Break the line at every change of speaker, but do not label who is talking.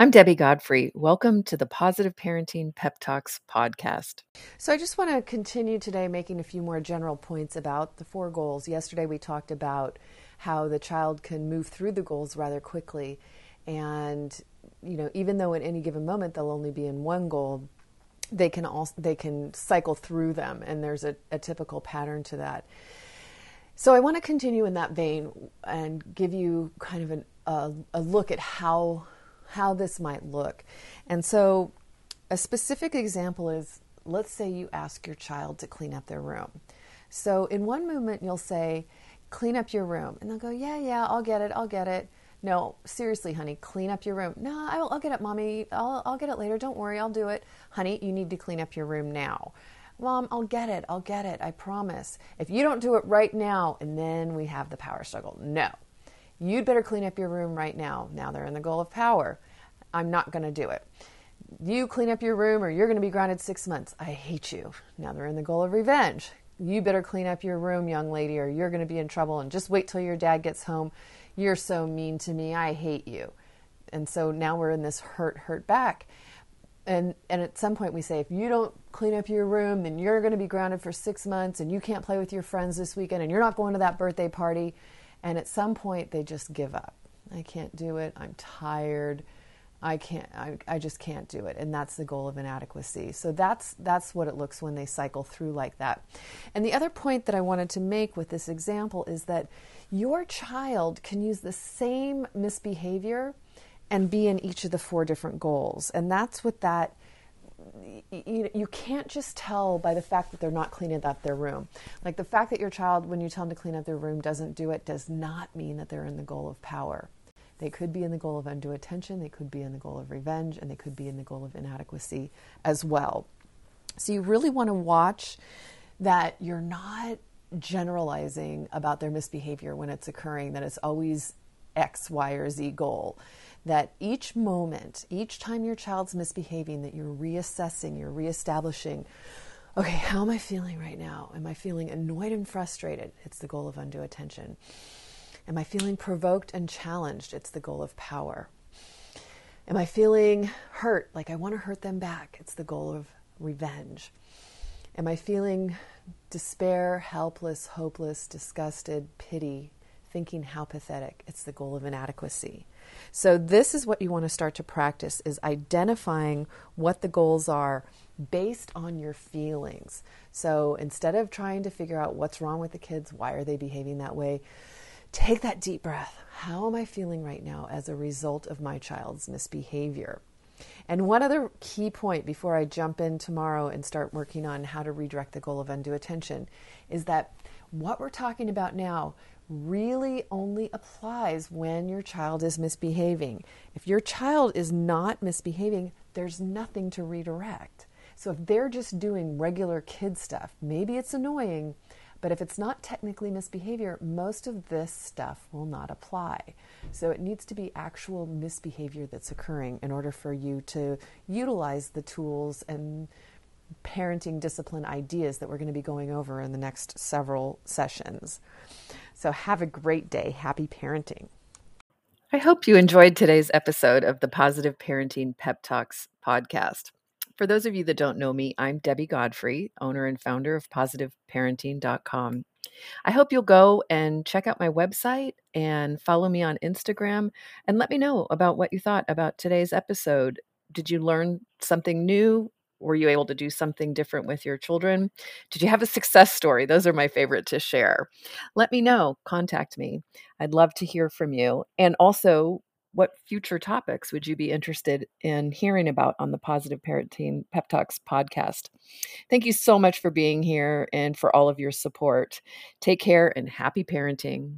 I'm Debbie Godfrey. Welcome to the Positive Parenting Pep Talks podcast.
So, I just want to continue today making a few more general points about the four goals. Yesterday, we talked about how the child can move through the goals rather quickly. And, you know, even though at any given moment they'll only be in one goal, they can also they can cycle through them and there's a, a typical pattern to that so i want to continue in that vein and give you kind of an, a, a look at how how this might look. And so, a specific example is let's say you ask your child to clean up their room. So, in one movement, you'll say, Clean up your room. And they'll go, Yeah, yeah, I'll get it, I'll get it. No, seriously, honey, clean up your room. No, I'll, I'll get it, mommy. I'll, I'll get it later. Don't worry, I'll do it. Honey, you need to clean up your room now. Mom, I'll get it. I'll get it. I promise. If you don't do it right now, and then we have the power struggle. No, You'd better clean up your room right now. Now they're in the goal of power. I'm not going to do it. You clean up your room or you're going to be grounded six months. I hate you. Now they're in the goal of revenge. You better clean up your room, young lady, or you're going to be in trouble. And just wait till your dad gets home. You're so mean to me. I hate you. And so now we're in this hurt, hurt back. And, and at some point we say, if you don't clean up your room, then you're going to be grounded for six months and you can't play with your friends this weekend and you're not going to that birthday party and at some point, they just give up. I can't do it. I'm tired. I can't. I, I just can't do it, and that's the goal of inadequacy. So that's that's what it looks when they cycle through like that. And the other point that I wanted to make with this example is that your child can use the same misbehavior and be in each of the four different goals, and that's what that you, you can't just tell by the fact that they're not cleaning up their room. Like the fact that your child, when you tell them to clean up their room, doesn't do it does not mean that they're in the goal of power. They could be in the goal of undue attention, they could be in the goal of revenge, and they could be in the goal of inadequacy as well. So you really want to watch that you're not generalizing about their misbehavior when it's occurring, that it's always X, Y, or Z goal that each moment, each time your child's misbehaving, that you're reassessing, you're reestablishing, okay, how am I feeling right now? Am I feeling annoyed and frustrated? It's the goal of undue attention. Am I feeling provoked and challenged? It's the goal of power. Am I feeling hurt, like I want to hurt them back? It's the goal of revenge. Am I feeling despair, helpless, hopeless, disgusted, pity, thinking how pathetic? It's the goal of inadequacy. So this is what you want to start to practice is identifying what the goals are based on your feelings. So instead of trying to figure out what's wrong with the kids, why are they behaving that way, take that deep breath. How am I feeling right now as a result of my child's misbehavior? And one other key point before I jump in tomorrow and start working on how to redirect the goal of undue attention is that what we're talking about now really only applies when your child is misbehaving. If your child is not misbehaving, there's nothing to redirect. So if they're just doing regular kid stuff, maybe it's annoying, but if it's not technically misbehavior, most of this stuff will not apply. So it needs to be actual misbehavior that's occurring in order for you to utilize the tools and parenting discipline ideas that we're going to be going over in the next several sessions. So have a great day. Happy parenting.
I hope you enjoyed today's episode of the Positive Parenting Pep Talks podcast. For those of you that don't know me, I'm Debbie Godfrey, owner and founder of positiveparenting.com. I hope you'll go and check out my website and follow me on Instagram and let me know about what you thought about today's episode. Did you learn something new? were you able to do something different with your children? Did you have a success story? Those are my favorite to share. Let me know. Contact me. I'd love to hear from you. And also, what future topics would you be interested in hearing about on the Positive Parenting Pep Talks podcast? Thank you so much for being here and for all of your support. Take care and happy parenting.